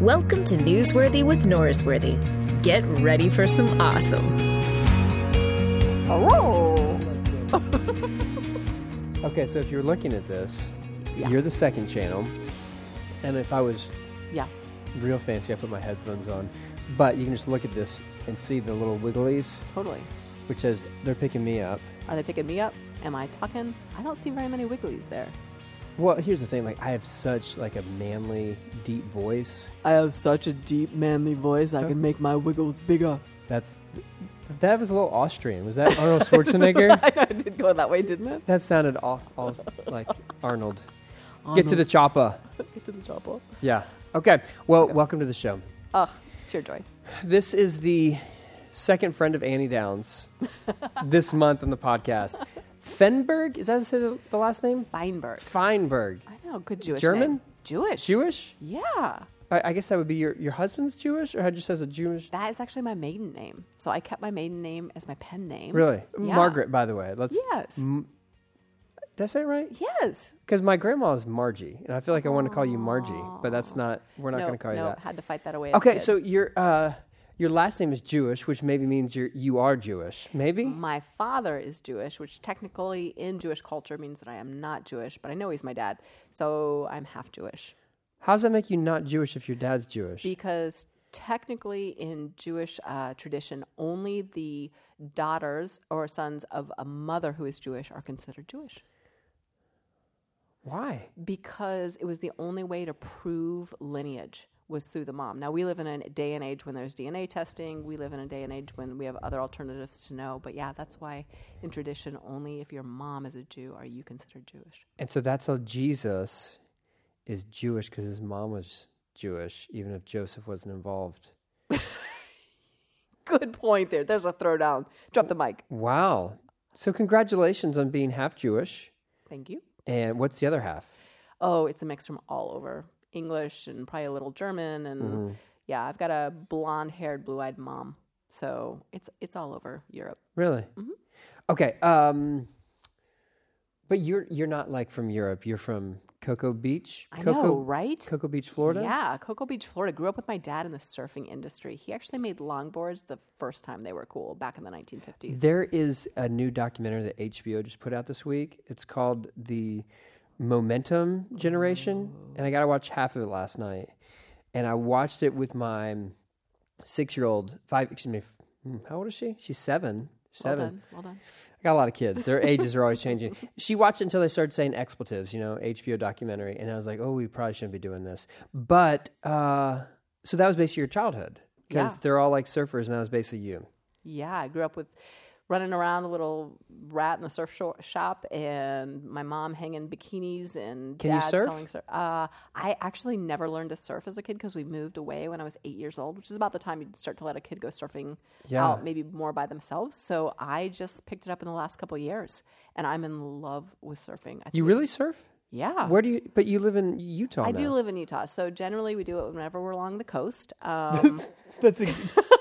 Welcome to Newsworthy with Norsworthy. Get ready for some awesome. Oh. Okay, so if you're looking at this, Yeah. you're the second channel. And if I was Yeah. real fancy, I put my headphones on. But you can just look at this and see the little wigglies, Totally. which says they're picking me up. Are they picking me up? Am I talking? I don't see very many wigglies there. Well, here's the thing: like I have such like a manly, deep voice. I have such a deep, manly voice. I can make my wiggles bigger. That's that was a little Austrian. Was that Arnold Schwarzenegger? I did go that way, didn't it? that sounded all, all like Arnold. Get to the chopper. Get to the chopper. Yeah. Okay. Well, welcome to the show. Ah, oh, pure joy. This is the second friend of Annie Downs this month on the podcast. Fenberg, is that the the last name? Feinberg. Feinberg. I know, good Jewish German? name. Jewish. Jewish? Yeah. I, I guess that would be your, your husband's Jewish, or had just as a Jewish? That is actually my maiden name. So I kept my maiden name as my pen name. Really? Yeah. Margaret, by the way. Let's. Yes. M- did I say it right? Yes. Because my grandma is Margie, and I feel like I want to call you Margie, but that's not. We're not no, going to call you no, that. had to fight that away. Okay, so your uh, your last name is Jewish, which maybe means you're you are Jewish. Maybe. My father is Jewish, which technically in Jewish culture means that I am not Jewish, but I know he's my dad. So I'm half Jewish. How does that make you not Jewish if your dad's Jewish? Because technically in Jewish uh, tradition, only the daughters or sons of a mother who is Jewish are considered Jewish. Why? Because it was the only way to prove lineage was through the mom. Now we live in a day and age when there's DNA testing. We live in a day and age when we have other alternatives to know. But yeah, that's why in tradition, only if your mom is a Jew are you considered Jewish. And so that's how Jesus is Jewish because his mom was Jewish, even if Joseph wasn't involved. Good point there. There's a throwdown. Drop the mic. Wow. So congratulations on being half Jewish. Thank you. And what's the other half? Oh, it's a mix from all over English and probably a little German. And Mm-hmm. yeah, I've got a blonde haired, blue eyed mom. So it's it's all over Europe. Really? Mm-hmm. Okay. Um, but you're you're not like from Europe. You're from Cocoa Beach. I Cocoa, know, right? Cocoa Beach, Florida. Yeah, Cocoa Beach, Florida. Grew up with my dad in the surfing industry. He actually made longboards the first time they were cool back in the 1950s. There is a new documentary that HBO just put out this week. It's called The Momentum Generation, and I got to watch half of it last night. And I watched it with my six-year-old, five. Excuse me. hmm, How old is she? She's seven. well Seven. done. Well done. I got a lot of kids. Their ages are always changing. She watched it until they started saying expletives, you know, HBO documentary. And I was like, oh, we probably shouldn't be doing this. But, uh, so that was basically your childhood. Because Yeah. they're all like surfers, and that was basically you. Yeah, I grew up with running around a little rat in the surf sho- shop, and my mom hanging bikinis and Can dad selling surf. Uh, I actually never learned to surf as a kid because we moved away when I was eight years old, which is about the time you start to let a kid go surfing Yeah. out, maybe more by themselves. So I just picked it up in the last couple of years, and I'm in love with surfing. I You really surf? Yeah. Where do you, but you live in Utah I now. do live in Utah, so generally we do it whenever we're along the coast. Um, That's a,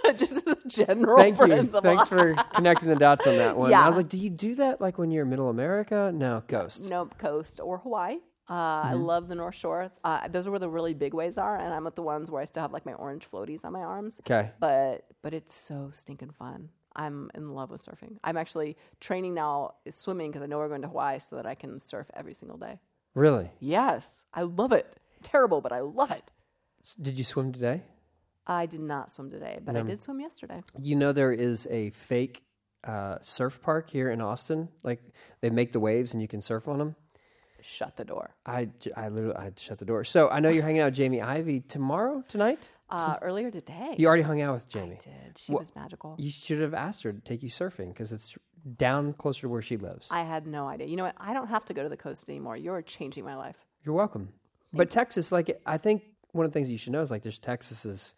just as a general thank you. principle. Thanks for connecting the dots on that one. Yeah. I was like, do you do that like when you're in middle America? No, ghost. Nope, coast or Hawaii. Uh, I Mm-hmm. love the North Shore. Uh, those are where the really big waves are, and I'm at the ones where I still have like my orange floaties on my arms. Okay. But but it's so stinking fun. I'm in love with surfing. I'm actually training now swimming because I know we're going to Hawaii so that I can surf every single day. Really? Yes, I love it. Terrible, but I love it. Did you swim today? I did not swim today, but I did swim yesterday. You know there is a fake uh, surf park here in Austin. Like they make the waves and you can surf on them. Shut the door. I, j- I literally I shut the door. So I know you're hanging out with Jamie Ivey tomorrow tonight. Uh, earlier today, You already hung out with Jamie. I did. She was magical. You should have asked her to take you surfing because it's down closer to where she lives. I had no idea. You know what? I don't have to go to the coast anymore. You're changing my life. You're welcome. but Texas, like I think one of the things you should know is like there's Texas has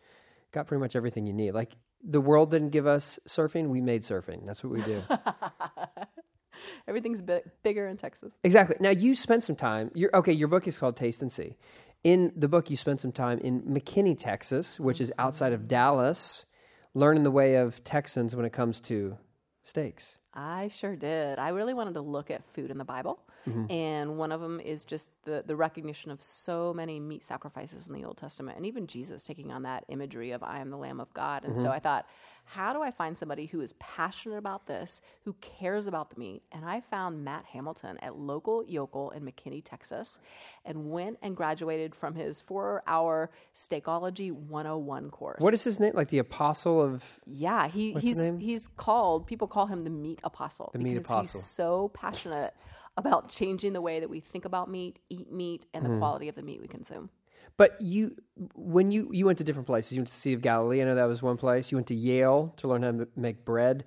got pretty much everything you need. Like the world didn't give us surfing, we made surfing. That's what we do. Everything's bi- bigger in Texas. exactly. Now you spent some time. Your okay, your book is called Taste and See. In the book, you spent some time in McKinney, Texas, which is mm-hmm. outside of Dallas, learning the way of Texans when it comes to steaks. I sure did. I really wanted to look at food in the Bible. Mm-hmm. and one of them is just the the recognition of so many meat sacrifices in the Old Testament, and even Jesus taking on that imagery of "I am the Lamb of God." And so mm-hmm. I thought, how do I find somebody who is passionate about this, who cares about the meat? And I found Matt Hamilton at local Yokel in McKinney, Texas, and went and graduated from his four hour Steakology 101 course. What is his name? Like the apostle of Yeah, he, he's he's called. People call him the meat apostle. The meat because apostle. He's so passionate about changing the way that we think about meat, eat meat, and the Mm-hmm. quality of the meat we consume. But you, when you you went to different places, you went to Sea of Galilee. I know that was one place. You went to Yale to learn how to make bread.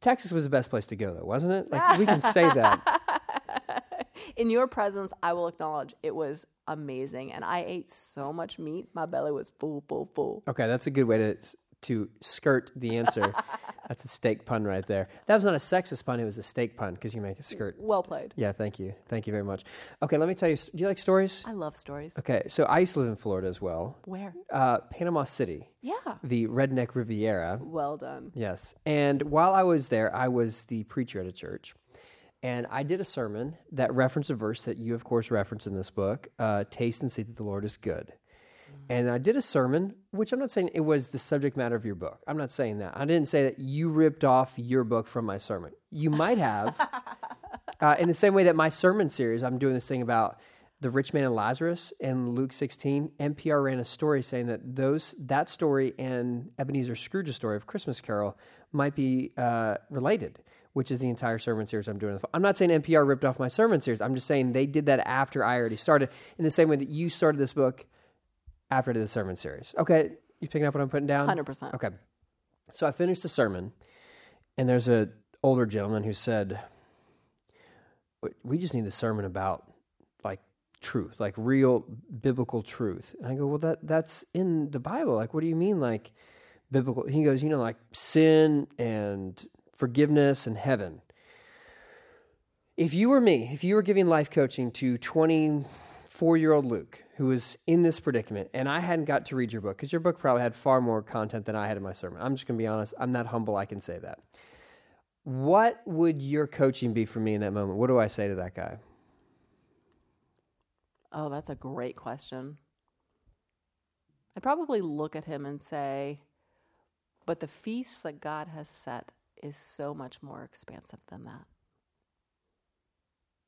Texas was the best place to go, though, wasn't it? Like we can say that. In your presence, I will acknowledge it was amazing, and I ate so much meat, my belly was full, full, full. Okay, that's a good way to to skirt the answer. that's a steak pun right there. That was not a sexist pun; it was a steak pun because you make a skirt. Well played. Yeah, thank you, thank you very much. Okay, let me tell you. Do you like stories? I love stories. Okay, so I used to live in Florida as well. Where? Uh, Panama City, Yeah. the redneck Riviera. Well done. Yes. And while I was there, I was the preacher at a church. And I did a sermon that referenced a verse that you, of course, reference in this book uh, Taste and see that the Lord is good. And I did a sermon, which I'm not saying it was the subject matter of your book. I'm not saying that. I didn't say that you ripped off your book from my sermon. You might have. uh, in the same way that my sermon series, I'm doing this thing about the rich man and Lazarus in Luke 16. NPR ran a story saying that those that story and Ebenezer Scrooge's story of Christmas Carol might be uh, related, which is the entire sermon series I'm doing. I'm not saying NPR ripped off my sermon series. I'm just saying they did that after I already started, in the same way that you started this book after I did the sermon series. Okay, you picking up what I'm putting down? 100%. Okay. So I finished the sermon, and there's a older gentleman who said, "We- "We just need the sermon about like truth, like real biblical truth." And I go, "Well, that that's in the Bible. Like, what do you mean, like biblical?" He goes, "You know, like sin and forgiveness and heaven." If you were me, if you were giving life coaching to 24 year old Luke, who was in this predicament, and I hadn't got to read your book, because your book probably had far more content than I had in my sermon. I'm just going to be honest. I'm that humble, I can say that. What would your coaching be for me in that moment? What do I say to that guy? Oh, that's a great question. I'd probably look at him and say, but the feast that God has set is so much more expansive than that.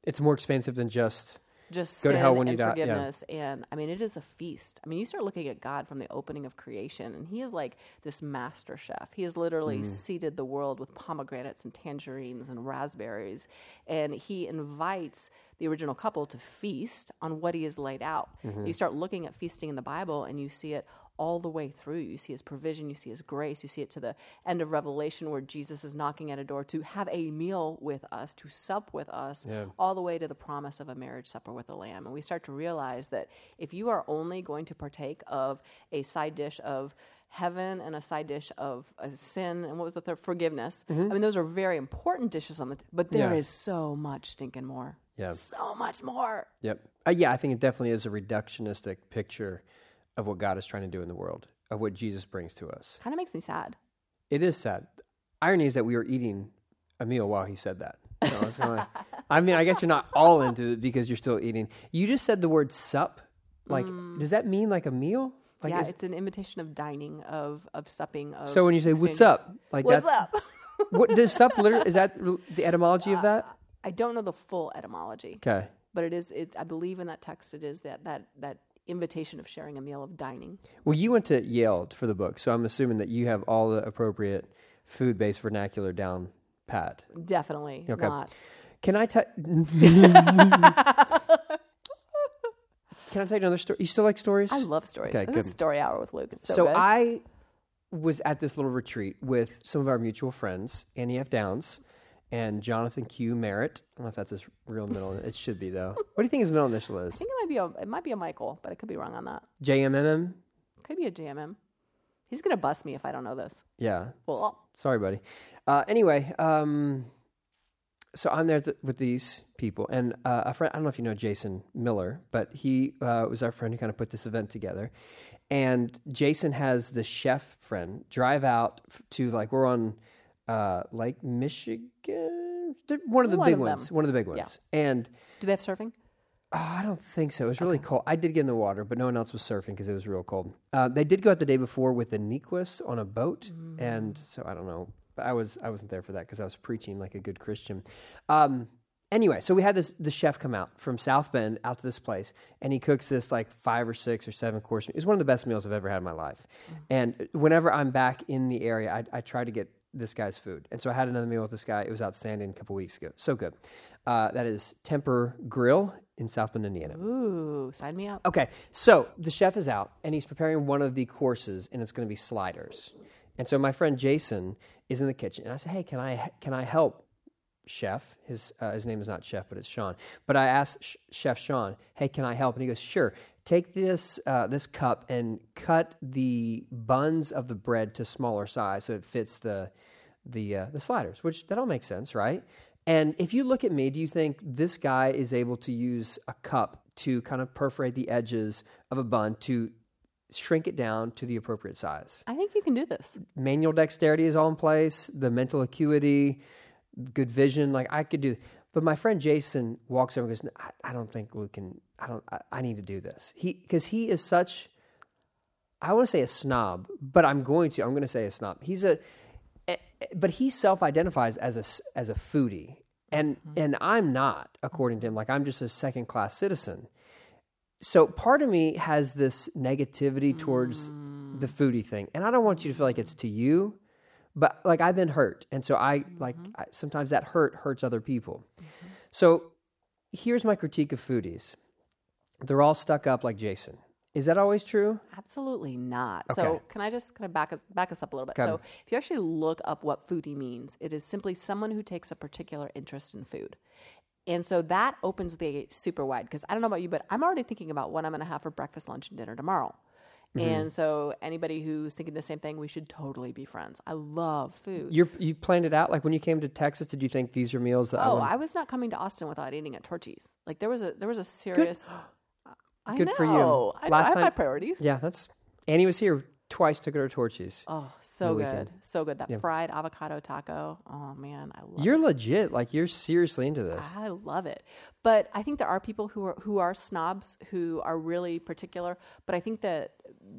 It's more expansive than just Just Go to sin hell when you and die, yeah. forgiveness. And I mean, it is a feast. I mean, you start looking at God from the opening of creation, and He is like this master chef. He has literally Mm-hmm. seeded the world with pomegranates and tangerines and raspberries. And He invites the original couple to feast on what He has laid out. Mm-hmm. You start looking at feasting in the Bible, and you see it all the way through. You see his provision, you see his grace, you see it to the end of Revelation where Jesus is knocking at a door to have a meal with us, to sup with us, Yeah. all the way to the promise of a marriage supper with the Lamb. And we start to realize that if you are only going to partake of a side dish of heaven and a side dish of uh, sin and what was the third forgiveness i mean those are very important dishes on the t- but there is Yeah. so much stinking more Yeah. so much more Yep. Uh, yeah, I think it definitely is a reductionistic picture of what God is trying to do in the world, of what Jesus brings to us. kind of makes me sad It is sad. Irony is that we were eating a meal while he said that. So I, was gonna- I mean, I guess you're not all into it because you're still eating. You just said the word sup. Like, mm. does that mean like a meal? Like, yeah is- it's an invitation of dining of of supping of so when you say "What's up," like what's up what does sup literally is that the etymology of that? Uh, i don't know the full etymology Okay. but it is it i believe in that text it is that that that invitation of sharing a meal of dining Well, you went to Yale for the book, so I'm assuming that you have all the appropriate food-based vernacular down pat. definitely Okay. not Can I tell? Can I tell you another story? You still like stories? i love stories Okay, this story hour with luke it's so, so. I was at this little retreat with some of our mutual friends, Annie F. Downs and Jonathan Q. Merritt. I don't know if that's his real middle. It should be though. What do you think his middle initial is? I is? think it might be a it might be a michael but i could be wrong on that JMMM. could be a jmm he's gonna bust me if i don't know this Yeah. well Sorry, buddy. Uh, anyway, um, so I'm there th- with these people, and uh, a friend. I don't know if you know Jason Miller, but he uh, was our friend who kind of put this event together. And Jason has the chef friend drive out f- to like we're on uh, Lake Michigan, one of the One big of ones. One of the big ones. And Do they have surfing? Oh, I don't think so. It was really cold. I did get in the water, but no one else was surfing because it was real cold. Uh, they did go out the day before with the Niequist on a boat, and so I don't know. But I was I wasn't there for that because I was preaching like a good Christian. Um, anyway, so we had this the chef come out from South Bend out to this place, and he cooks this like five or six or seven course. meal. It's one of the best meals I've ever had in my life. And whenever I'm back in the area, I, I try to get this guy's food. And so I had another meal with this guy. It was outstanding a couple weeks ago. So good. Uh, that is Temper Grill in South Bend, Indiana. Ooh, sign me up. Okay, so the chef is out and he's preparing one of the courses, and it's going to be sliders. And so my friend Jason is in the kitchen, and I said, "Hey, can I can I help, chef?" His uh, his name is not chef, but it's Sean. But I asked Sh- Chef Sean, "Hey, can I help?" And he goes, "Sure." Take this uh, this cup and cut the buns of the bread to smaller size so it fits the the uh, the sliders. Which that all makes sense, right? And if you look at me, do you think this guy is able to use a cup to kind of perforate the edges of a bun to shrink it down to the appropriate size? I think you can do this. Manual dexterity is all in place, the mental acuity, good vision. Like I could do. But my friend Jason walks over and goes, I, I don't think Luke can, I don't, I, I need to do this. He, because he is such, I want to say a snob, but I'm going to, I'm going to say a snob. He's a, eh, eh, but he self-identifies as a, as a foodie, and and I'm not, according to him. Like I'm just a second class citizen. So part of me has this negativity towards the foodie thing, and I don't want you to feel like it's to you, but like I've been hurt, and so I mm-hmm. like I, sometimes that hurt hurts other people. So here's my critique of foodies: they're all stuck up like Jason. Is that always true? Absolutely not. Okay. So, can I just kind of back us back us up a little bit? Come. So, if you actually look up what foodie means, it is simply someone who takes a particular interest in food. And so that opens the gate super wide because I don't know about you, but I'm already thinking about what I'm going to have for breakfast, lunch, and dinner tomorrow. Mm-hmm. And so, anybody who's thinking the same thing, we should totally be friends. I love food. You you planned it out. Like when you came to Texas, did you think these are meals that I Oh, would I was not coming to Austin without eating at Torchy's. Like there was a there was a serious. I Good know. for you. I, Last I have my time- priorities. Yeah, that's Annie was here twice. Took her to Torchy's. Oh, so good, so good. That fried avocado taco. Oh man, I love. You're legit. Like you're seriously into this. I love it. But I think there are people who are who are snobs who are really particular. But I think that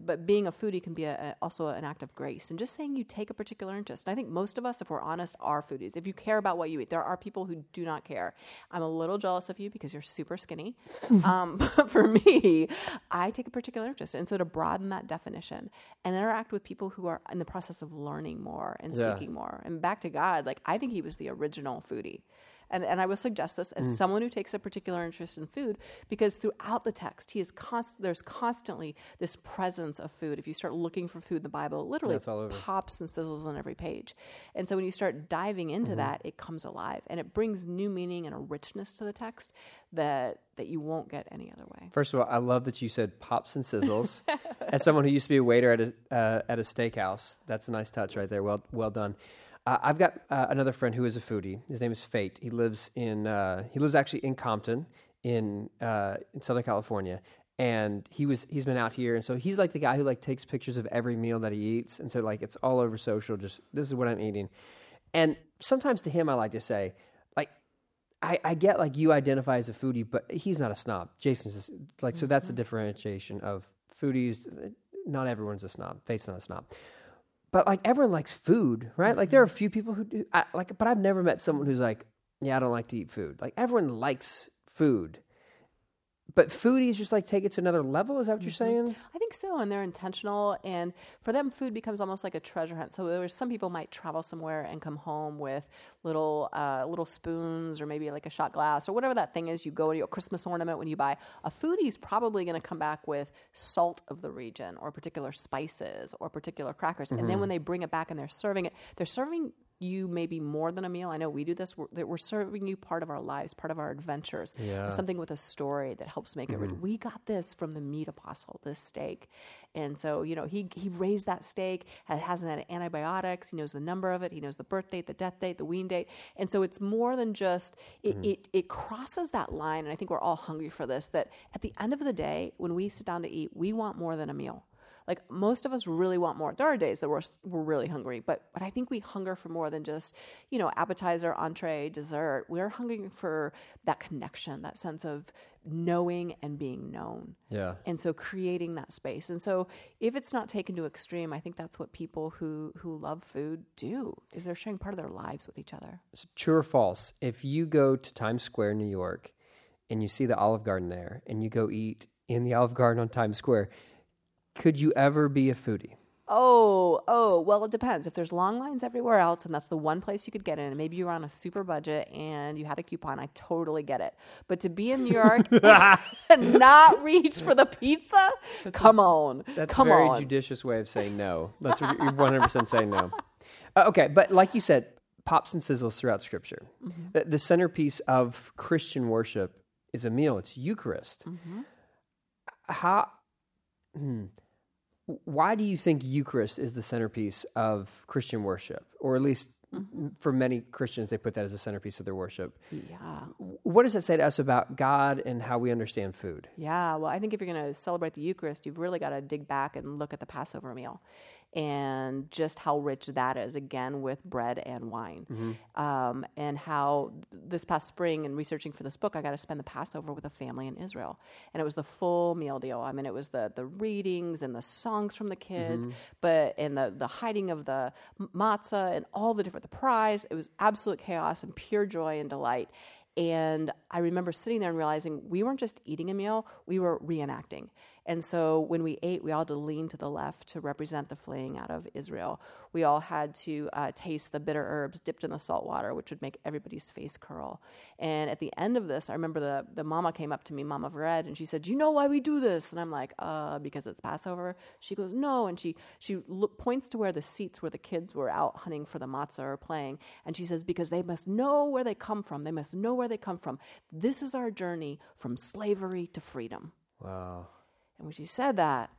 but being a foodie can be a, a- also an act of grace and just saying you take a particular interest. And I think most of us, if we're honest, are foodies. If you care about what you eat, there are people who do not care. I'm a little jealous of you because you're super skinny. um, but for me, I take a particular interest, and so to broaden that definition and interact with people who are in the process of learning more and Yeah. seeking more. And back to God, like I think He was the original foodie. And, and I will suggest this Mm. as someone who takes a particular interest in food, because throughout the text, he is const- there's constantly this presence of food. If you start looking for food in the Bible, it literally all pops and sizzles on every page. And so when you start diving into Mm-hmm. that, it comes alive and it brings new meaning and a richness to the text that that you won't get any other way. First of all, I love that you said pops and sizzles. As someone who used to be a waiter at a uh, at a steakhouse, that's a nice touch right there. Well well done. Uh, I've got uh, another friend who is a foodie. His name is Fate. He lives in uh, he lives actually in Compton in uh, in Southern California. And he was he's been out here, and so he's like the guy who like takes pictures of every meal that he eats, and so like it's all over social. Just this is what I'm eating, and sometimes to him I like to say, like I, I get like you identify as a foodie, but he's not a snob. Jason's just, like so. That's the differentiation of foodies. Not everyone's a snob. Fate's not a snob, but like everyone likes food, right? Like there are a mm-hmm. few people who do. I, like, but I've never met someone who's like, yeah, I don't like to eat food. Like everyone likes food, but foodies just like take it to another level. Is that what you're saying? I think so, and they're intentional. And for them, food becomes almost like a treasure hunt. So there's some people might travel somewhere and come home with little uh, little spoons or maybe like a shot glass or whatever that thing is. You go to your Christmas ornament when you buy a foodie's probably going to come back with salt of the region or particular spices or particular crackers. And then when they bring it back and they're serving it, they're serving you maybe more than a meal. I know we do this. We're, that we're serving you part of our lives, part of our adventures. Yeah. Something with a story that helps make it mm-hmm. rich. We got this from the meat apostle, this steak. And so, you know, he, he raised that steak. It hasn't had antibiotics. He knows the number of it. He knows the birth date, the death date, the wean date. And so it's more than just, it, mm-hmm. it, it crosses that line. And I think we're all hungry for this that at the end of the day, when we sit down to eat, we want more than a meal. Like most of us really want more. There are days that we're we're really hungry, but but I think we hunger for more than just you know appetizer, entree, dessert. We're hungering for that connection, that sense of knowing and being known. Yeah. And so creating that space. And so if it's not taken to extreme, I think that's what people who who love food do. Is they're sharing part of their lives with each other. True or false? If you go to Times Square, New York, and you see the Olive Garden there, and you go eat in the Olive Garden on Times Square, could you ever be a foodie? Oh, oh, well, it depends. If there's long lines everywhere else and that's the one place you could get in, and maybe you're on a super budget and you had a coupon, I totally get it. But to be in New York and not reach for the pizza, come on. That's come a very on. judicious way of saying no. That's what you're 100% saying no. Uh, okay, but like you said, pops and sizzles throughout Scripture. Mm-hmm. The, the centerpiece of Christian worship is a meal. It's Eucharist. Mm-hmm. How? Hmm, why do you think Eucharist is the centerpiece of Christian worship, or at least Mm-hmm. for many Christians, they put that as a centerpiece of their worship? yeah. What does that say to us about God and how we understand food? Yeah, well, I think if you're going to celebrate the Eucharist, you've really got to dig back and look at the Passover meal and just how rich that is, again, with bread and wine. Um, and how this past spring, and researching for this book, I got to spend the Passover with a family in Israel. And it was the full meal deal. I mean, it was the, the readings and the songs from the kids, but and the, the hiding of the matzah and all the different, the prize. It was absolute chaos and pure joy and delight. And I remember sitting there and realizing we weren't just eating a meal, we were reenacting. And so when we ate, we all had to lean to the left to represent the fleeing out of Israel. We all had to uh, taste the bitter herbs dipped in the salt water, which would make everybody's face curl. And at the end of this, I remember the, the mama came up to me, Mama Vered, and she said, you know why we do this?" And I'm like, "Uh, because it's Passover." She goes, "No," and she she look, points to where the seats where the kids were out hunting for the matzah or playing, and she says, "Because they must know where they come from. They must know where they come from. This is our journey from slavery to freedom." Wow. And when she said that,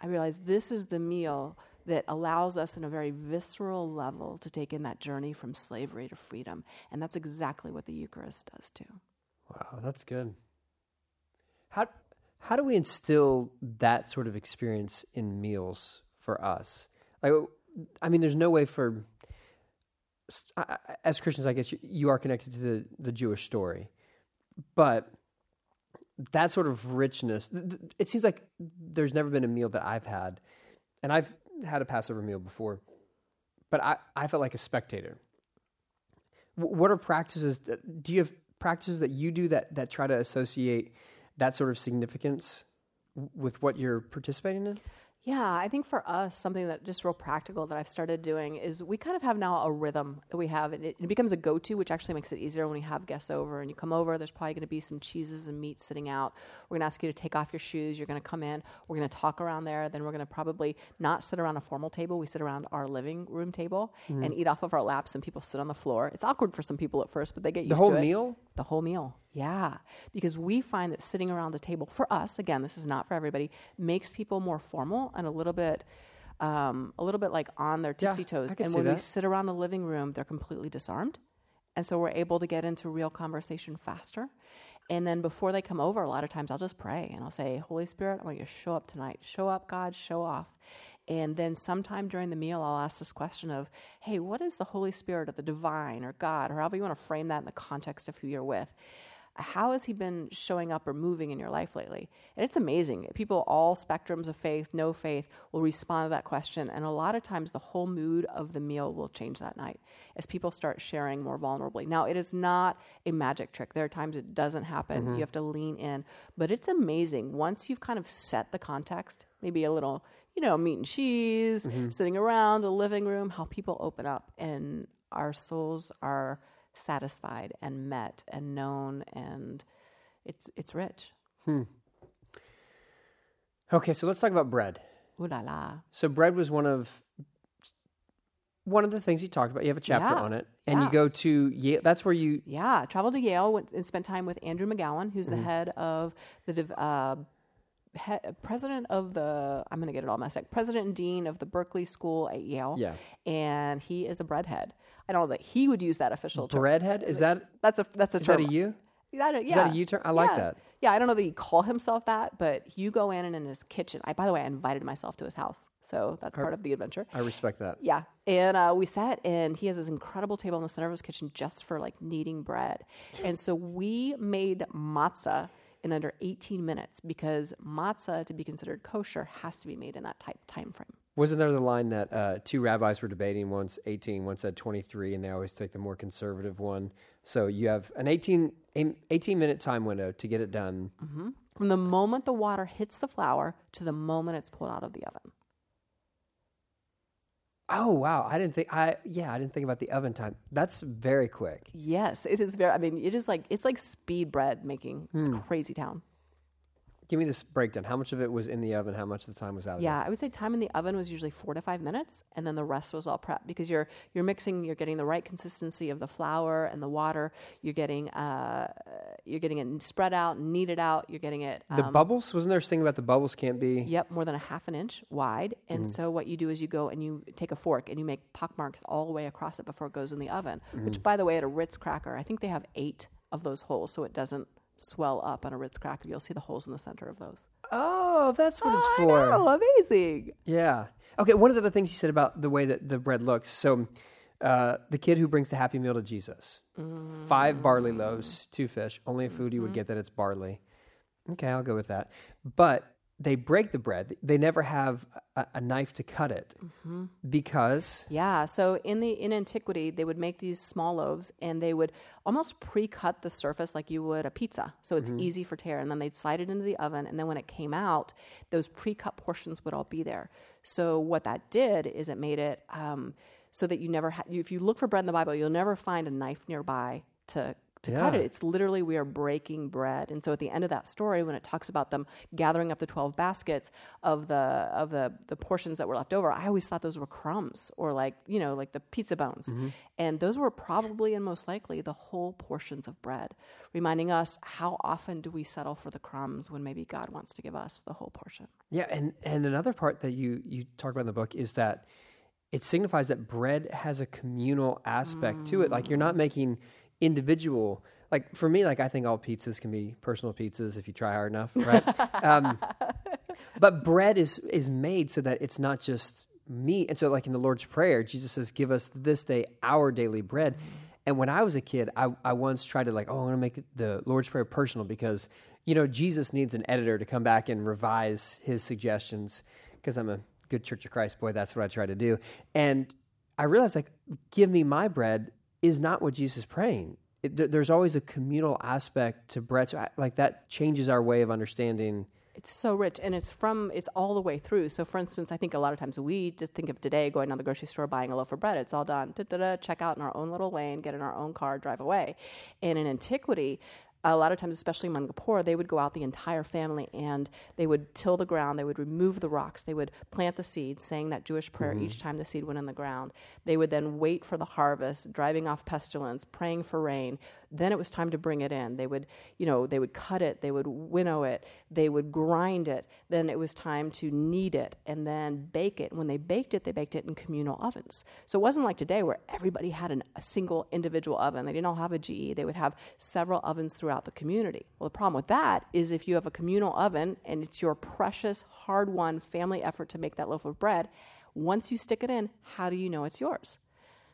I realized this is the meal that allows us in a very visceral level to take in that journey from slavery to freedom. And that's exactly what the Eucharist does too. Wow, that's good. How how do we instill that sort of experience in meals for us? Like, I mean, there's no way for as Christians, I guess you, you are connected to the, the Jewish story, but that sort of richness. It seems like there's never been a meal that I've had, and I've had a Passover meal before, but I, I felt like a spectator. Wh- What are practices? Do you have practices that you do that that try to associate that sort of significance with what you're participating in? Yeah, I think for us, something that just real practical that I've started doing is we kind of have now a rhythm that we have, and it, it becomes a go to, which actually makes it easier when we have guests over and you come over. There's probably going to be some cheeses and meats sitting out. We're going to ask you to take off your shoes. You're going to come in. We're going to talk around there. Then we're going to probably not sit around a formal table. We sit around our living room table mm-hmm. and eat off of our laps, and people sit on the floor. It's awkward for some people at first, but they get used The whole to it. meal? The whole meal. Yeah. Because we find that sitting around a table, for us, again, this is not for everybody, makes people more formal and a little bit. Um, a little bit like on their Yeah, tipsy toes. And when we sit around the living room, they're completely disarmed. And so we're able to get into real conversation faster. And then before they come over, a lot of times I'll just pray and I'll say, Holy Spirit, I want you to show up tonight. Show up, God, show off. And then sometime during the meal, I'll ask this question of, hey, what is the Holy Spirit or the divine or God, or however you want to frame that in the context of who you're with? How has he been showing up or moving in your life lately? And it's amazing. People, all spectrums of faith, no faith, will respond to that question. And a lot of times, the whole mood of the meal will change that night as people start sharing more vulnerably. Now, it is not a magic trick. There are times it doesn't happen. Mm-hmm. You have to lean in. But it's amazing. Once you've kind of set the context, maybe a little, you know, meat and cheese, sitting around a living room, how people open up and our souls are satisfied and met and known and it's it's rich. Okay, so let's talk about bread. Ooh la la. So bread was one of one of the things you talked about. You have a chapter Yeah, on it, and you go to Yale. That's where you Yeah, traveled to Yale went, and spent time with Andrew McGowan, who's Mm-hmm. the head of the uh, he, president of the I'm going to get it all messed up. President and dean of the Berkeley School at Yale. Yeah. and he is a breadhead. I don't know that he would use that official term. breadhead. Is that That's a that's a is that term. a you? That, yeah. Is that a U term? I like Yeah. that. yeah, I don't know that he'd call himself that, but you go in and in his kitchen. I, by the way, I invited myself to his house, so that's part of the adventure. I respect that. Yeah. And uh, we sat, and he has this incredible table in the center of his kitchen just for like kneading bread. And so we made matzah in under 18 minutes because matzah, to be considered kosher, has to be made in that type time frame. Wasn't there the line that uh, two rabbis were debating? Once 18, one said 23, and they always take the more conservative one. So you have an 18, 18 minute time window to get it done. Mm-hmm. From the moment the water hits the flour to the moment it's pulled out of the oven. Oh wow! I didn't think I yeah I didn't think about the oven time. That's very quick. Yes, it is very. I mean, it is like it's like speed bread making. It's hmm. crazy town. Give me this breakdown. How much of it was in the oven? How much of the time was out of Yeah, I would say time in the oven was usually four to five minutes, and then the rest was all prep because you're you're mixing, you're getting the right consistency of the flour and the water. You're getting uh, you're getting it spread out, kneaded out. You're getting it. it? The um, bubbles wasn't there a thing about the bubbles can't be. Yep, more than a half an inch wide. And Mm-hmm. so what you do is you go and you take a fork and you make pock marks all the way across it before it goes in the oven. Mm-hmm. Which, by the way, at a Ritz cracker, I think they have eight of those holes, so it doesn't swell up on a Ritz cracker. You'll see the holes in the center of those. Oh, that's what it's I for. know, amazing. Yeah. Okay. One of the other things you said about the way that the bread looks. So, uh, the kid who brings the happy meal to Jesus, five barley loaves, two fish, only a food you would get that it's barley. Okay, I'll go with that. But they break the bread. They never have a, a knife to cut it because Yeah. So in the in antiquity, they would make these small loaves and they would almost pre-cut the surface like you would a pizza, so it's easy for tear. And then they'd slide it into the oven, and then when it came out, those pre-cut portions would all be there. So what that did is it made it um, so that you never had. If you look for bread in the Bible, you'll never find a knife nearby to to cut it. It's literally we are breaking bread. And so at the end of that story, when it talks about them gathering up the twelve baskets of the of the the portions that were left over, I always thought those were crumbs or like you know like the pizza bones, mm-hmm. and those were probably and most likely the whole portions of bread, reminding us how often do we settle for the crumbs when maybe God wants to give us the whole portion. yeah, and and another part that you you talk about in the book is that it signifies that bread has a communal aspect to it. Like you're not mm. making individual. Like for me, like I think all pizzas can be personal pizzas if you try hard enough, right? um, but bread is is made so that it's not just meat. And so, like in the Lord's Prayer, Jesus says, "Give us this day our daily bread." And when I was a kid, I, I once tried to like, oh, I'm going to make the Lord's Prayer personal because you know Jesus needs an editor to come back and revise his suggestions because I'm a good Church of Christ boy. That's what I try to do. And I realized like, give me my bread is not what Jesus is praying. It, th- there's always a communal aspect to I, like that changes our way of understanding. It's so rich, and it's from it's all the way through. So, for instance, I think a lot of times we just think of today going down the grocery store buying a loaf of bread. It's all done. Da-da-da, check out in our own little lane, get in our own car, drive away. And in antiquity, a lot of times, especially among the poor, they would go out the entire family and they would till the ground. They would remove the rocks. They would plant the seed, saying that Jewish prayer mm-hmm. each time the seed went in the ground. They would then wait for the harvest, driving off pestilence, praying for rain. Then it was time to bring it in. They would, you know, they would cut it, they would winnow it, they would grind it. Then it was time to knead it and then bake it. When they baked it, they baked it in communal ovens. So it wasn't like today where everybody had an, a single individual oven. They didn't all have a GE. They would have several ovens throughout the community. Well, the problem with that is if you have a communal oven and it's your precious, hard won family effort to make that loaf of bread, once you stick it in, how do you know it's yours?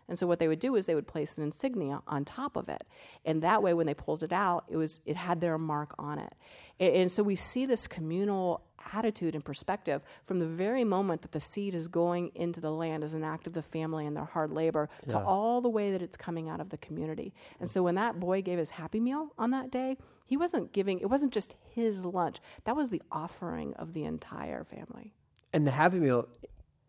And so what they would do is they would place an insignia on top of it, and that way, when they pulled it out, it was it had their mark on it. And, and so we see this communal attitude and perspective from the very moment that the seed is going into the land as an act of the family and their hard labor to all the way that it's coming out of the community. And so when that boy gave his happy meal on that day, he wasn't giving. It wasn't just his lunch. That was the offering of the entire family. And the Happy Meal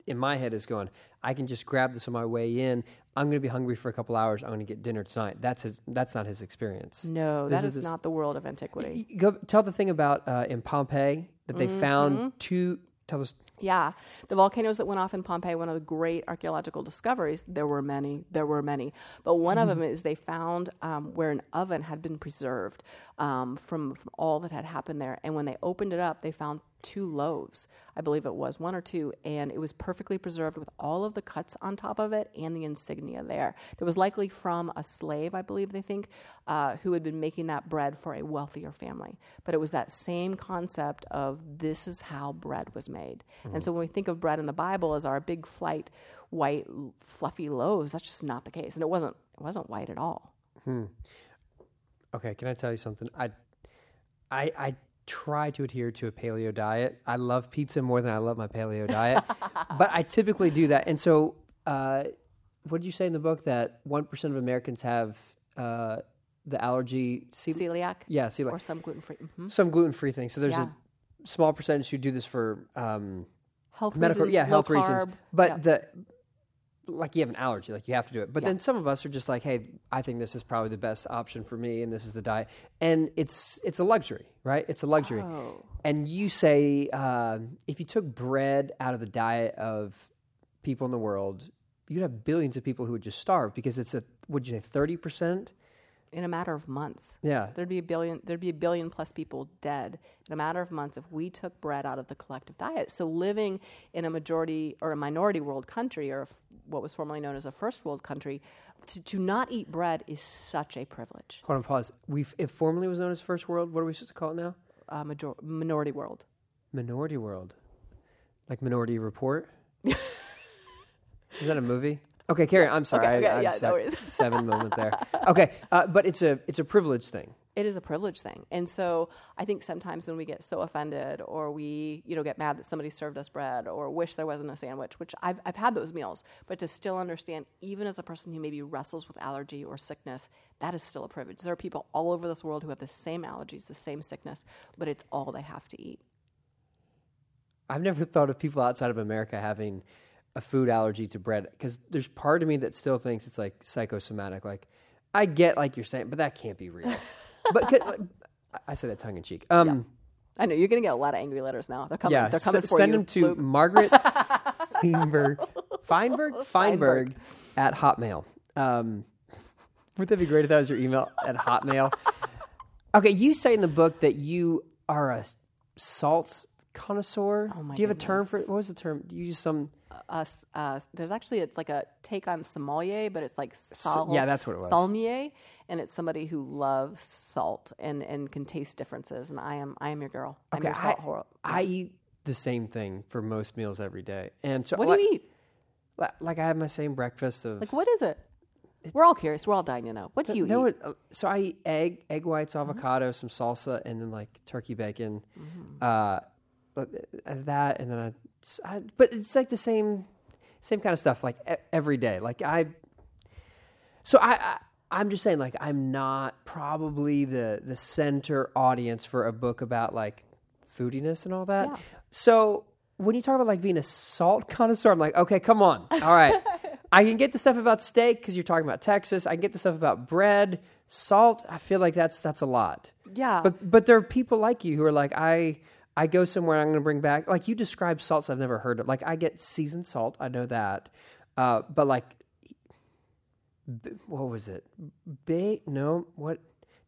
in my head is going, I can just grab this on my way in. I'm going to be hungry for a couple hours. I'm going to get dinner tonight. That's his, that's not his experience. No, This that is is, not the world of antiquity. Go tell the thing about uh, in Pompeii that they Mm-hmm. found two. Tell us. Yeah, the volcanoes that went off in Pompeii, one of the great archaeological discoveries. There were many, there were many, but one of them is they found um, where an oven had been preserved um, from, from all that had happened there. And when they opened it up, they found two loaves, I believe it was one or two, and it was perfectly preserved with all of the cuts on top of it and the insignia there. That was likely from a slave, I believe they think, uh, who had been making that bread for a wealthier family. But it was that same concept of this is how bread was made. And so when we think of bread in the Bible as our big flight white fluffy loaves, that's just not the case, and it wasn't. It wasn't white at all. Okay, can I tell you something? I, I, I try to adhere to a paleo diet. I love pizza more than I love my paleo diet, but I typically do that. And so, uh, what did you say in the book that one percent of Americans have uh, the allergy? Ce- Celiac, yeah, celiac. or some gluten free. hmm Some gluten free things. So there's Yeah. a small percentage who do this for um, Health medical, reasons, yeah, health reasons. But Yeah. the like you have an allergy, like you have to do it. But Yeah. then some of us are just like, hey, I think this is probably the best option for me, and this is the diet, and it's it's a luxury, right? It's a luxury. Oh. And you say um if you took bread out of the diet of people in the world, you'd have billions of people who would just starve because it's a would you say thirty percent? In a matter of months. Yeah. There'd be a billion there'd be a billion plus people dead in a matter of months if we took bread out of the collective diet. So living in a majority or a minority world country or what was formerly known as a first world country to, to not eat bread is such a privilege. Hold on, pause. We it formerly was known as first world. What are we supposed to call it now? Uh, major- minority world. Minority World, like Minority Report. Is that a movie? Okay, Carrie. I'm sorry. Okay, okay, I, I yeah, no worries. seven moment there. Okay, uh, but it's a it's a privilege thing. it is a privilege thing. And so I think sometimes when we get so offended or we, you know, get mad that somebody served us bread or wish there wasn't a sandwich, which I've, I've had those meals, but to still understand, even as a person who maybe wrestles with allergy or sickness, that is still a privilege. There are people all over this world who have the same allergies, the same sickness, but it's all they have to eat. I've never thought of people outside of America having a food allergy to bread because there's part of me that still thinks it's like psychosomatic. Like, I get like you're saying, but that can't be real. but I say that tongue in cheek. Um, I know you're going to get a lot of angry letters now. They're coming. yeah, they're coming s- for send you. them to Luke. Margaret Feinberg, Feinberg, Feinberg at Hotmail. Um, would that be great if that was your email at Hotmail? Okay, you say in the book that you are a salt connoisseur. Oh my Do you have a term for it? What was the term? Do you use some? Us. Uh, there's actually it's like a take on sommelier, but it's like sal- yeah, that's what it was. Salmier, and it's somebody who loves salt and and can taste differences. And I am I am your girl. I'm your I, salt whore. I eat the same thing for most meals every day, and so What like, do you eat? li- Like I have my same breakfast of Like what is it? We're all curious. We're all dying to know. What do you no, eat? it, uh, so I eat egg, egg whites, avocado, some salsa, and then like turkey bacon. Uh, but that, and then I, I- but it's like the same, same kind of stuff, like every day. Like I, so I, I, I'm just saying, like I'm not probably the the center audience for a book about like foodiness and all that. Yeah. So when you talk about like being a salt connoisseur, I'm like, okay, come on, all right. I can get the stuff about steak because you're talking about Texas. I can get the stuff about bread, salt. I feel like that's that's a lot. Yeah. But but there are people like you who are like I I go somewhere I'm going to bring back like you describe salts I've never heard of. Like I get seasoned salt, I know that, uh, but like what was it? Ba- no, what?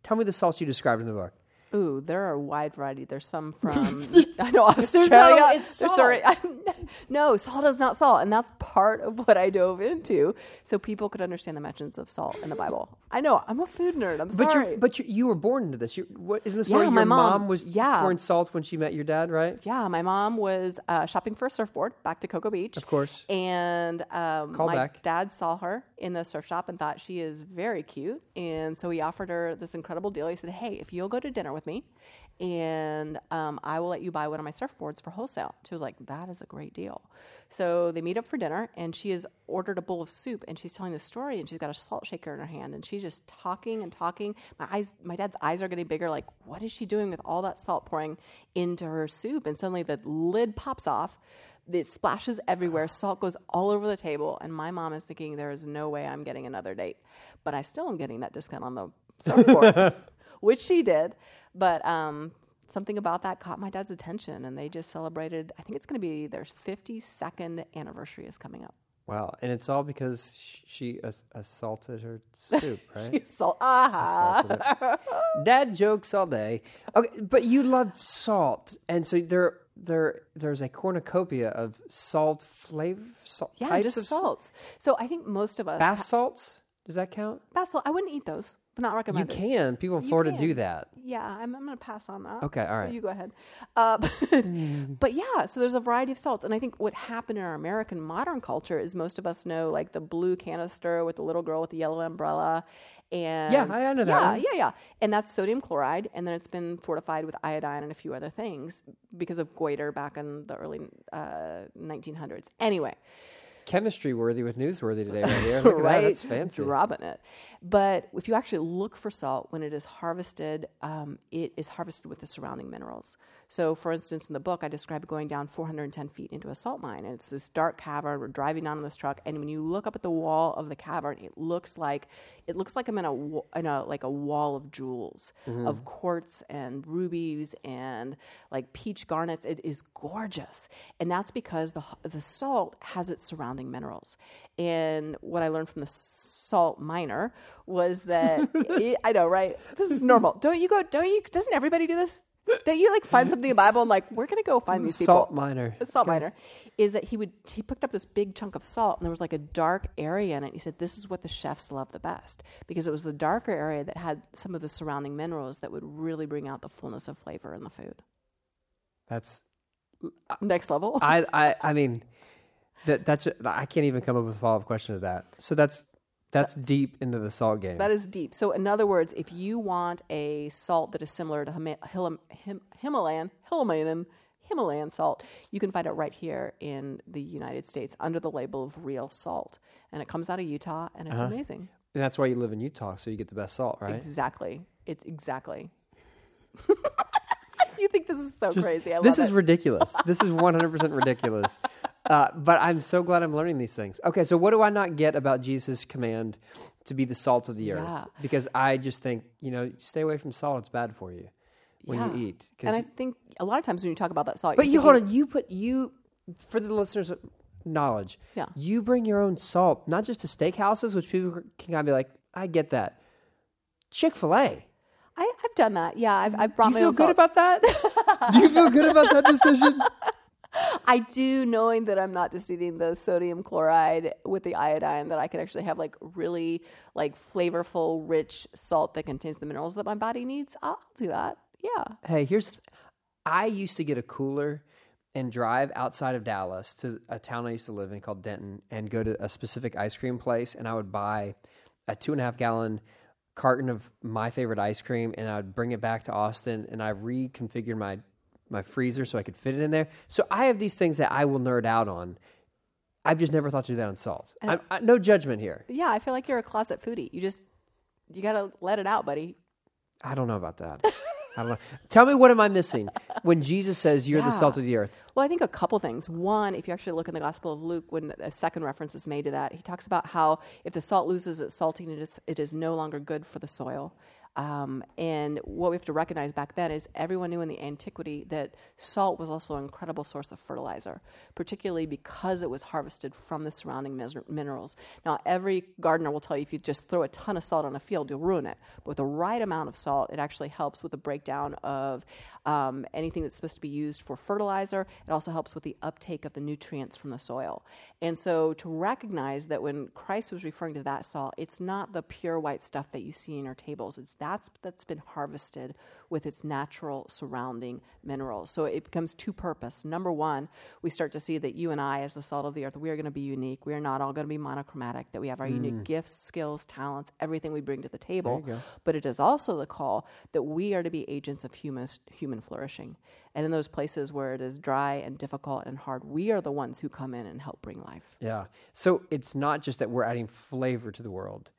Tell me the salts you described in the book. Ooh, there are a wide variety. There's some from I know Australia. it's There's sorry, no, salt is not salt, and that's part of what I dove into, so people could understand the mentions of salt in the Bible. I know I'm a food nerd. I'm But sorry. you but you you were born into this. You, what isn't the story? Yeah, your my mom- was yeah. pouring salt when she met your dad, right? yeah, my mom was uh, shopping for a surfboard back to Cocoa Beach, Of course. and um, my back. dad saw her in the surf shop and thought she is very cute, and so he offered her this incredible deal. He said, "Hey, if you'll go to dinner with me, and um, I will let you buy one of my surfboards for wholesale." She was like, "That is a great deal." So they meet up for dinner, and she has ordered a bowl of soup, and she's telling the story, and she's got a salt shaker in her hand, and she's just talking and talking. My eyes, my dad's eyes are getting bigger. Like, what is she doing with all that salt pouring into her soup? And suddenly the lid pops off. It splashes everywhere. Salt goes all over the table, and my mom is thinking there is no way I'm getting another date, but I still am getting that discount on the surfboard, which she did. But um, something about that caught my dad's attention, and they just celebrated. I think it's going to be their 52nd anniversary is coming up. Wow, and it's all because she ass- assaulted her soup, right? Salt. Ah. Assaulted it. Dad jokes all day. Okay, but you love salt, and so there, there, there's a cornucopia of salt flavor, salt Yeah, types just of salts. So I think most of us Bath salts. Does that count? bath salt. I wouldn't eat those, but not recommend. You recommended. can. People in You Florida can. do that. Yeah, I'm, I'm going to pass on that. Okay, all right. You go ahead. Uh, but, but yeah, so there's a variety of salts. And I think what happened in our American modern culture is most of us know like the blue canister with the little girl with the yellow umbrella. And Yeah, I- I know that yeah, one. Yeah, yeah. And that's sodium chloride. And then it's been fortified with iodine and a few other things because of goiter back in the early uh, 1900s. Anyway, Chemistry worthy with newsworthy today, right here. Look at right? that. That's fancy. Dropping it. But if you actually look for salt when it is harvested, um, it is harvested with the surrounding minerals. So, for instance, in the book, I describe going down 410 feet into a salt mine, and it's this dark cavern. We're driving down in this truck, and when you look up at the wall of the cavern, it looks like it looks like I'm in a in a like a wall of jewels, mm-hmm. of quartz and rubies and like peach garnets. It is gorgeous, and that's because the the salt has its surrounding minerals. And what I learned from the salt miner was that it, I know, right? This is normal. Don't you go? Don't you? Doesn't everybody do this? Don't you like find something in the Bible and like we're gonna go find these people? Salt miner. Salt miner is that he would he picked up this big chunk of salt and there was like a dark area in it. He said this is what the chefs love the best because it was the darker area that had some of the surrounding minerals that would really bring out the fullness of flavor in the food. That's uh, Next level. I, I, I mean, that that's I can't even come up with a follow up question to that. So that's that's, deep into the salt game. That is deep. So, in other words, if you want a salt that is similar to Hima- Hilam- Him- Himalayan, Himalayan, Himalayan salt, you can find it right here in the United States under the label of real salt, and it comes out of Utah, and it's uh-huh. amazing. and that's why you live in Utah, so you get the best salt, right? Exactly. It's exactly. you think this is so Just- crazy? I this is it. ridiculous. this is 100% ridiculous. Uh, but I'm so glad I'm learning these things. Okay, so what do I not get about Jesus' command to be the salt of the Yeah. earth? Because I just think, you know, stay away from salt. It's bad for you when Yeah. you eat. And I think a lot of times when you talk about that salt, But you're hold on. You put you for the listeners' knowledge. Yeah. You bring your own salt, not just to steakhouses, which people can kind of be like, I get that. Chick Fil A. I, I've done that. Yeah, I've, I've brought Do you feel good salt. about that? Do you feel good about that decision? I do, knowing that I'm not just eating the sodium chloride with the iodine, that I could actually have like really like flavorful, rich salt that contains the minerals that my body needs. I'll do that. Yeah. Hey, here's. I used to get a cooler and drive outside of Dallas to a town I used to live in called Denton and go to a specific ice cream place, and I would buy a two and a half gallon carton of my favorite ice cream, and I would bring it back to Austin, and I reconfigured my my freezer so I could fit it in there. So I have these things that I will nerd out on. I've just never thought to do that on salt. I'm, I, no judgment here. Yeah, I feel like you're a closet foodie. You just, you got to let it out, buddy. I don't know about that. I don't know. Tell me what am I missing when Jesus says you're the salt of the earth? Well, I think a couple things. One, if you actually look in the Gospel of Luke, when a second reference is made to that, he talks about how if the salt loses its salting, it is, it is no longer good for the soil. Um, and what we have to recognize back then is everyone knew in the antiquity that salt was also an incredible source of fertilizer, particularly because it was harvested from the surrounding mis- minerals. Now, every gardener will tell you if you just throw a ton of salt on a field, you'll ruin it. But with the right amount of salt, it actually helps with the breakdown of um, anything that's supposed to be used for fertilizer. It also helps with the uptake of the nutrients from the soil. And so to recognize that when Christ was referring to that salt, it's not the pure white stuff that you see in your tables. It's that's that's been harvested with its natural surrounding minerals. So it becomes two purpose. Number one, we start to see that you and I, as the salt of the earth, we are going to be unique. We are not all going to be monochromatic. That we have our mm. unique gifts, skills, talents, everything we bring to the table. But it is also the call that we are to be agents of human human flourishing. And in those places where it is dry and difficult and hard, we are the ones who come in and help bring life. Yeah. So it's not just that we're adding flavor to the world,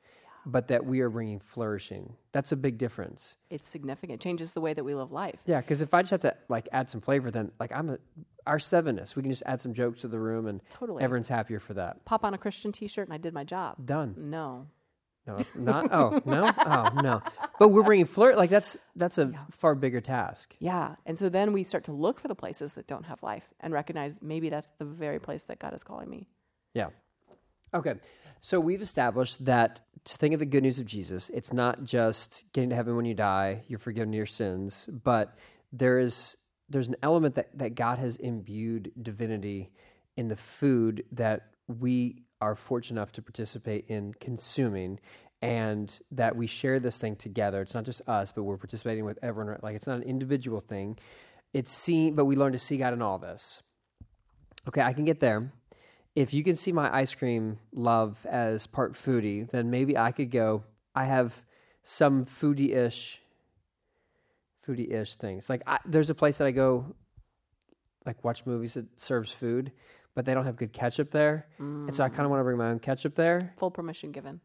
but that we are bringing flourishing. That's a big difference. It's significant. It changes the way that we live life. Yeah, because if I just have to like add some flavor, then like I'm a our sevenness, we can just add some jokes to the room, and Totally. everyone's happier for that. Pop on a Christian T-shirt and I did my job. Done. No. No, it's not. Oh no. Oh no. But we're bringing flour. Like that's that's a far bigger task. Yeah. And so then we start to look for the places that don't have life and recognize maybe that's the very place that God is calling me. Yeah. Okay. So we've established that to think of the good news of Jesus, it's not just getting to heaven when you die, you're forgiven your sins, but there is there's an element that, that God has imbued divinity in the food that we are fortunate enough to participate in consuming and that we share this thing together. It's not just us, but we're participating with everyone. Like it's not an individual thing. It's seen, but we learn to see God in all this. Okay, I can get there. If you can see my ice cream love as part foodie, then maybe I could go. I have some foodie ish, foodie ish things. Like I, there's a place that I go, like watch movies that serves food, but they don't have good ketchup there, and so I kind of mm. want to bring my own ketchup there. Full permission given.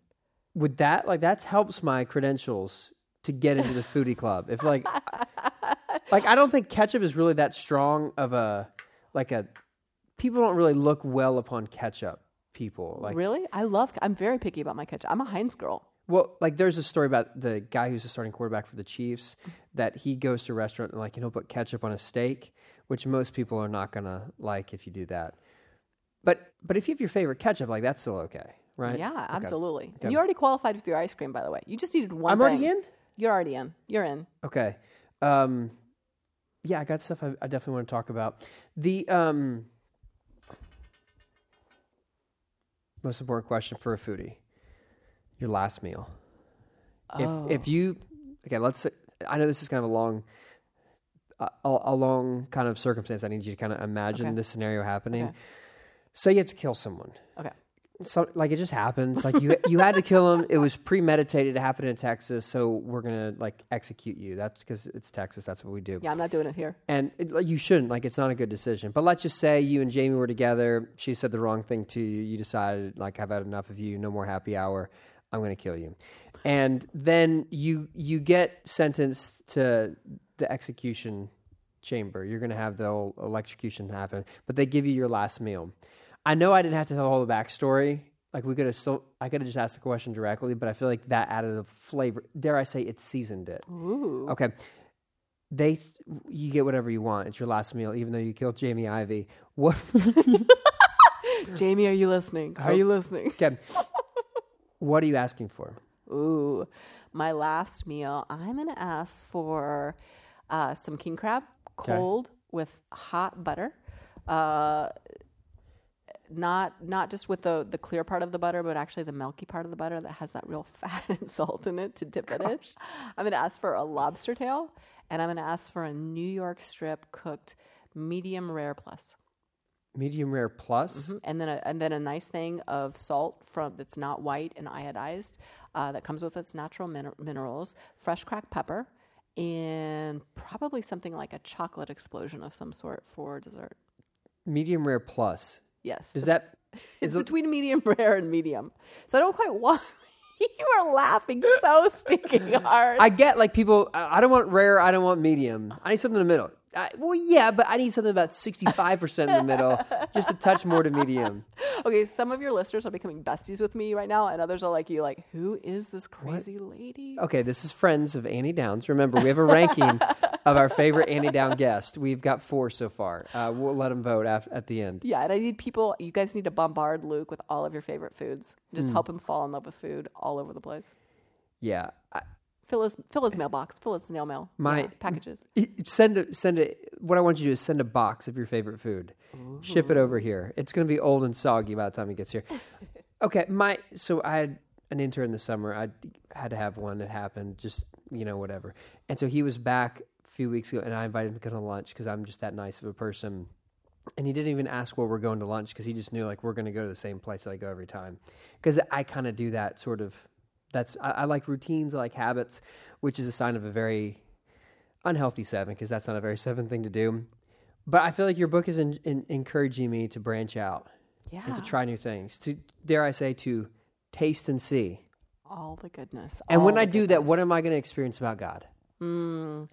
Would that like that helps my credentials to get into the foodie club? If like, like I don't think ketchup is really that strong of a like a people don't really look well upon ketchup. People like really? I love. I'm very picky about my ketchup. I'm a Heinz girl. Well, like there's a story about the guy who's the starting quarterback for the Chiefs that he goes to a restaurant and like he'll put ketchup on a steak, which most people are not gonna like if you do that. But but if you have your favorite ketchup, like that's still okay, right? Yeah, Okay. absolutely. Okay. You already qualified with your ice cream, by the way. You just needed one. I'm already thing. in. You're already in. You're in. Okay. Um, yeah, I got stuff I, I definitely want to talk about. The um, most important question for a foodie: your last meal. Oh. If if you okay, let's. say- I know this is kind of a long, a, a long kind of circumstance. I need you to kind of imagine Okay. this scenario happening. Okay. Say you have to kill someone. Okay. So like it just happens. Like you you had to kill him. It was premeditated. It happened in Texas. So we're gonna like execute you. That's because it's Texas. That's what we do. Yeah, I'm not doing it here. And it, like, you shouldn't. Like, it's not a good decision. But let's just say you and Jamie were together. She said the wrong thing to you. You decided, like, I've had enough of you. No more happy hour. I'm going to kill you. And then you you get sentenced to the execution chamber. You're going to have the whole electrocution happen. But they give you your last meal. I know I didn't have to tell all the backstory. Like we could have still, I could have just asked the question directly, but I feel like that added a flavor. Dare I say, it seasoned it. Ooh. Okay. They, you get whatever you want. It's your last meal, even though you killed Jamie Ivey. What? Jamie, are you listening? Are you listening? okay. What are you asking for? Ooh, my last meal. I'm gonna ask for uh, some king crab, cold with hot butter. Uh, not not just with the the clear part of the butter, but actually the milky part of the butter that has that real fat and salt in it to dip it in. I'm gonna ask for a lobster tail, and I'm gonna ask for a New York strip cooked medium rare plus. Medium rare plus? and then a, and then a nice thing of salt from that's not white and iodized uh, that comes with its natural min- minerals, fresh cracked pepper, and probably something like a chocolate explosion of some sort for dessert. Medium rare plus. Yes, Is that it's between medium rare and medium. So I don't quite want. you are laughing so stinking hard. I get like people. I don't want rare. I don't want medium. I need something in the middle. I, well, yeah, but I need something about sixty-five percent in the middle, just a touch more to medium. okay, some of your listeners are becoming besties with me right now, and others are like you, like who is this crazy lady? Okay, this is friends of Annie Downs. Remember, we have a ranking of our favorite Annie Down guest. We've got four so far. Uh, we'll let them vote af- at the end. Yeah, and I need people. You guys need to bombard Luke with all of your favorite foods. Just help him fall in love with food all over the place. Yeah, I, Fill his fill his mailbox. Fill his snail mail. My- Yeah, packages. send a, send a. What I want you to do is send a box of your favorite food. Ship it over here. It's going to be old and soggy by the time it gets here. okay, my so I had an intern this summer. I had to have one. It happened. Just you know whatever. And so he was back a few weeks ago, and I invited him to go to lunch because I'm just that nice of a person. And he didn't even ask where we're going to lunch because he just knew like we're going to go to the same place that I go every time. Because I kind of do that sort of. That's I, I like routines. I like habits, which is a sign of a very unhealthy seven because that's not a very seven thing to do. But I feel like your book is in, in, encouraging me to branch out Yeah. and to try new things. To dare I say to taste and see. all the goodness. And when I do that, what am I going to experience about God? Mm,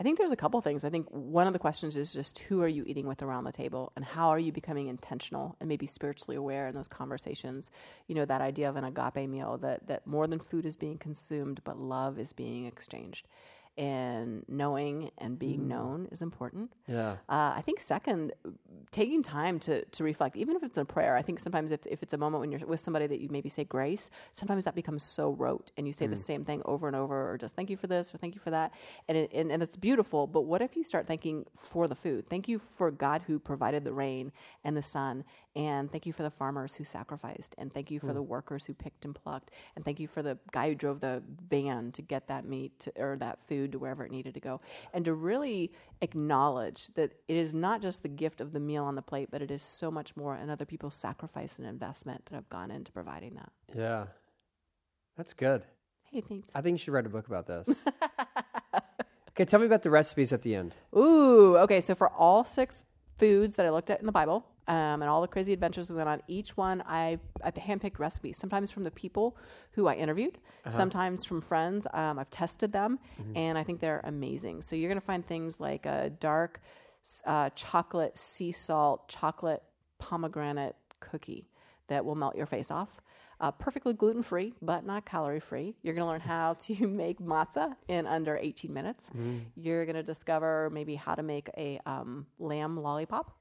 I think there's a couple things. I think one of the questions is just who are you eating with around the table and how are you becoming intentional and maybe spiritually aware in those conversations. You know, that idea of an agape meal that, that more than food is being consumed, but love is being exchanged. And knowing and being mm. known is important. Yeah. Uh, I think second, taking time to to reflect, even if it's a prayer. I think sometimes if, if it's a moment when you're with somebody that you maybe say grace, sometimes that becomes so rote and you say the mm. same thing over and over, or just thank you for this or thank you for that, and it, and and it's beautiful. But what if you start thanking for the food? Thank you for God who provided the rain and the sun, and thank you for the farmers who sacrificed, and thank you for the mm. workers who picked and plucked, and thank you for the guy who drove the van to get that meat to, or that food to wherever it needed to go, and to really acknowledge that it is not just the gift of the meal on the plate, but it is so much more, and other people's sacrifice and investment that have gone into providing that. Yeah. That's good. Hey, thanks. I think you should write a book about this. okay, tell me about the recipes at the end. Ooh, okay. So for all six foods that I looked at in the Bible, um, and all the crazy adventures we went on, each one I I handpicked recipes. Sometimes from the people who I interviewed, sometimes from friends. Um, I've tested them, and I think they're amazing. So you're gonna find things like a dark uh, chocolate sea salt chocolate pomegranate cookie that will melt your face off. Uh, perfectly gluten free, but not calorie free. You're going to learn how to make matzah in under 18 minutes. You're going to discover maybe how to make a um, lamb lollipop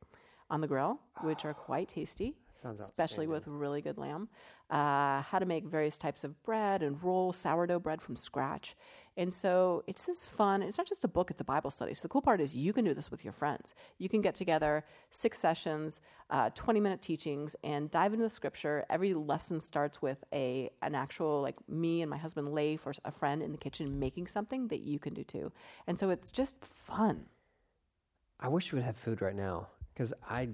on the grill, which are quite tasty, Sounds especially with really good lamb. Uh, how to make various types of bread and roll sourdough bread from scratch. And so it's this fun. It's not just a book; it's a Bible study. So the cool part is you can do this with your friends. You can get together, six sessions, uh, twenty-minute teachings, and dive into the Scripture. Every lesson starts with a an actual like me and my husband Leif or a friend in the kitchen making something that you can do too. And so it's just fun. I wish we would have food right now because I.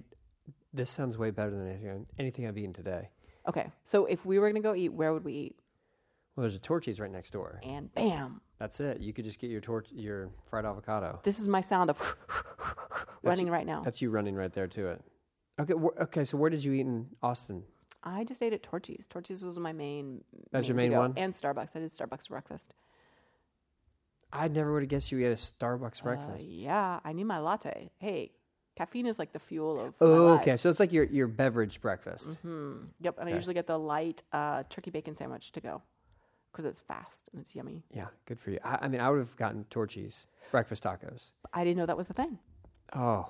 This sounds way better than anything, anything I've eaten today. Okay, so if we were going to go eat, where would we eat? Well, there's a Torchy's right next door. And bam, That's it. You could just get your tor- your fried avocado. this is my sound of running right now. That's you running right there to it. Okay. Wh- okay. So where did you eat in Austin? I just ate at Torchy's. Torchy's was my main. That's your main go. one? And Starbucks. I did Starbucks breakfast. I never would have guessed you ate a Starbucks Uh, breakfast. yeah, I need my latte. Hey, caffeine is like the fuel of. oh, life. okay. So it's like your your beverage breakfast. Hmm. Yep, and I usually get the light uh, turkey bacon sandwich to go because it's fast and it's yummy. Yeah, good for you. I, I mean, I would have gotten Torchy's breakfast tacos. I didn't know that was the thing. Oh,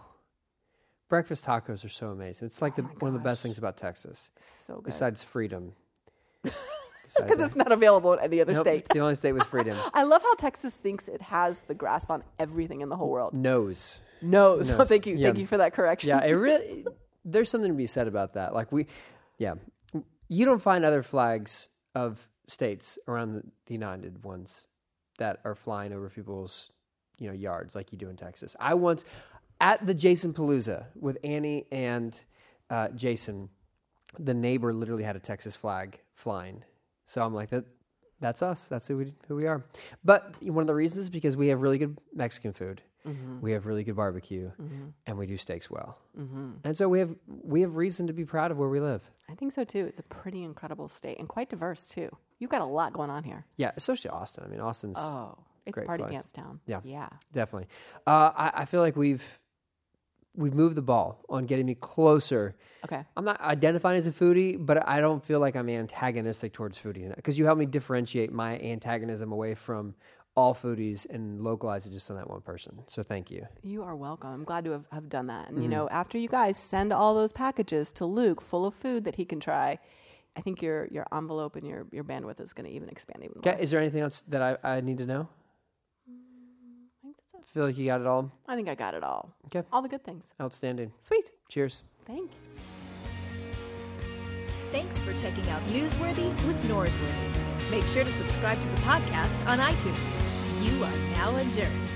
breakfast tacos are so amazing. It's like Oh my one of the best things about Texas, So good. besides freedom. Because it's not available in any other nope, state. it's the only state with freedom. I love how Texas thinks it has the grasp on everything in the whole world. Nose. No, so Knows. thank you, Yeah. thank you for that correction. Yeah, it really. There's something to be said about that. Like we, yeah, you don't find other flags of states around the, the United ones that are flying over people's, you know, yards like you do in Texas. I once at the Jason Palooza with Annie and uh, Jason, the neighbor literally had a Texas flag flying. So I'm like that. That's us. That's who we who we are. But one of the reasons is because we have really good Mexican food. Mm-hmm. We have really good barbecue, mm-hmm. and we do steaks well. Mm-hmm. And so we have we have reason to be proud of where we live. I think so too. It's a pretty incredible state and quite diverse too. You've got a lot going on here. Yeah, especially Austin. I mean, Austin's Oh, it's party place. pants town. Yeah. yeah. definitely. Uh, I, I feel like we've we've moved the ball on getting me closer. Okay. I'm not identifying as a foodie, but I don't feel like I'm antagonistic towards foodie because you help me differentiate my antagonism away from all foodies and localize it just on that one person. So thank you. You are welcome. I'm glad to have, have done that. And you Mm-hmm. know, after you guys send all those packages to Luke full of food that he can try, I think your your envelope and your your bandwidth is going to even expand even more. Okay, is there anything else that I, I need to know? I think that's it. Feel like you got it all. I think I got it all. Okay. All the good things. Outstanding. Sweet. Cheers. Thank you. Thanks for checking out Newsworthy with Norsworthy. Make sure to subscribe to the podcast on iTunes. You are now adjourned.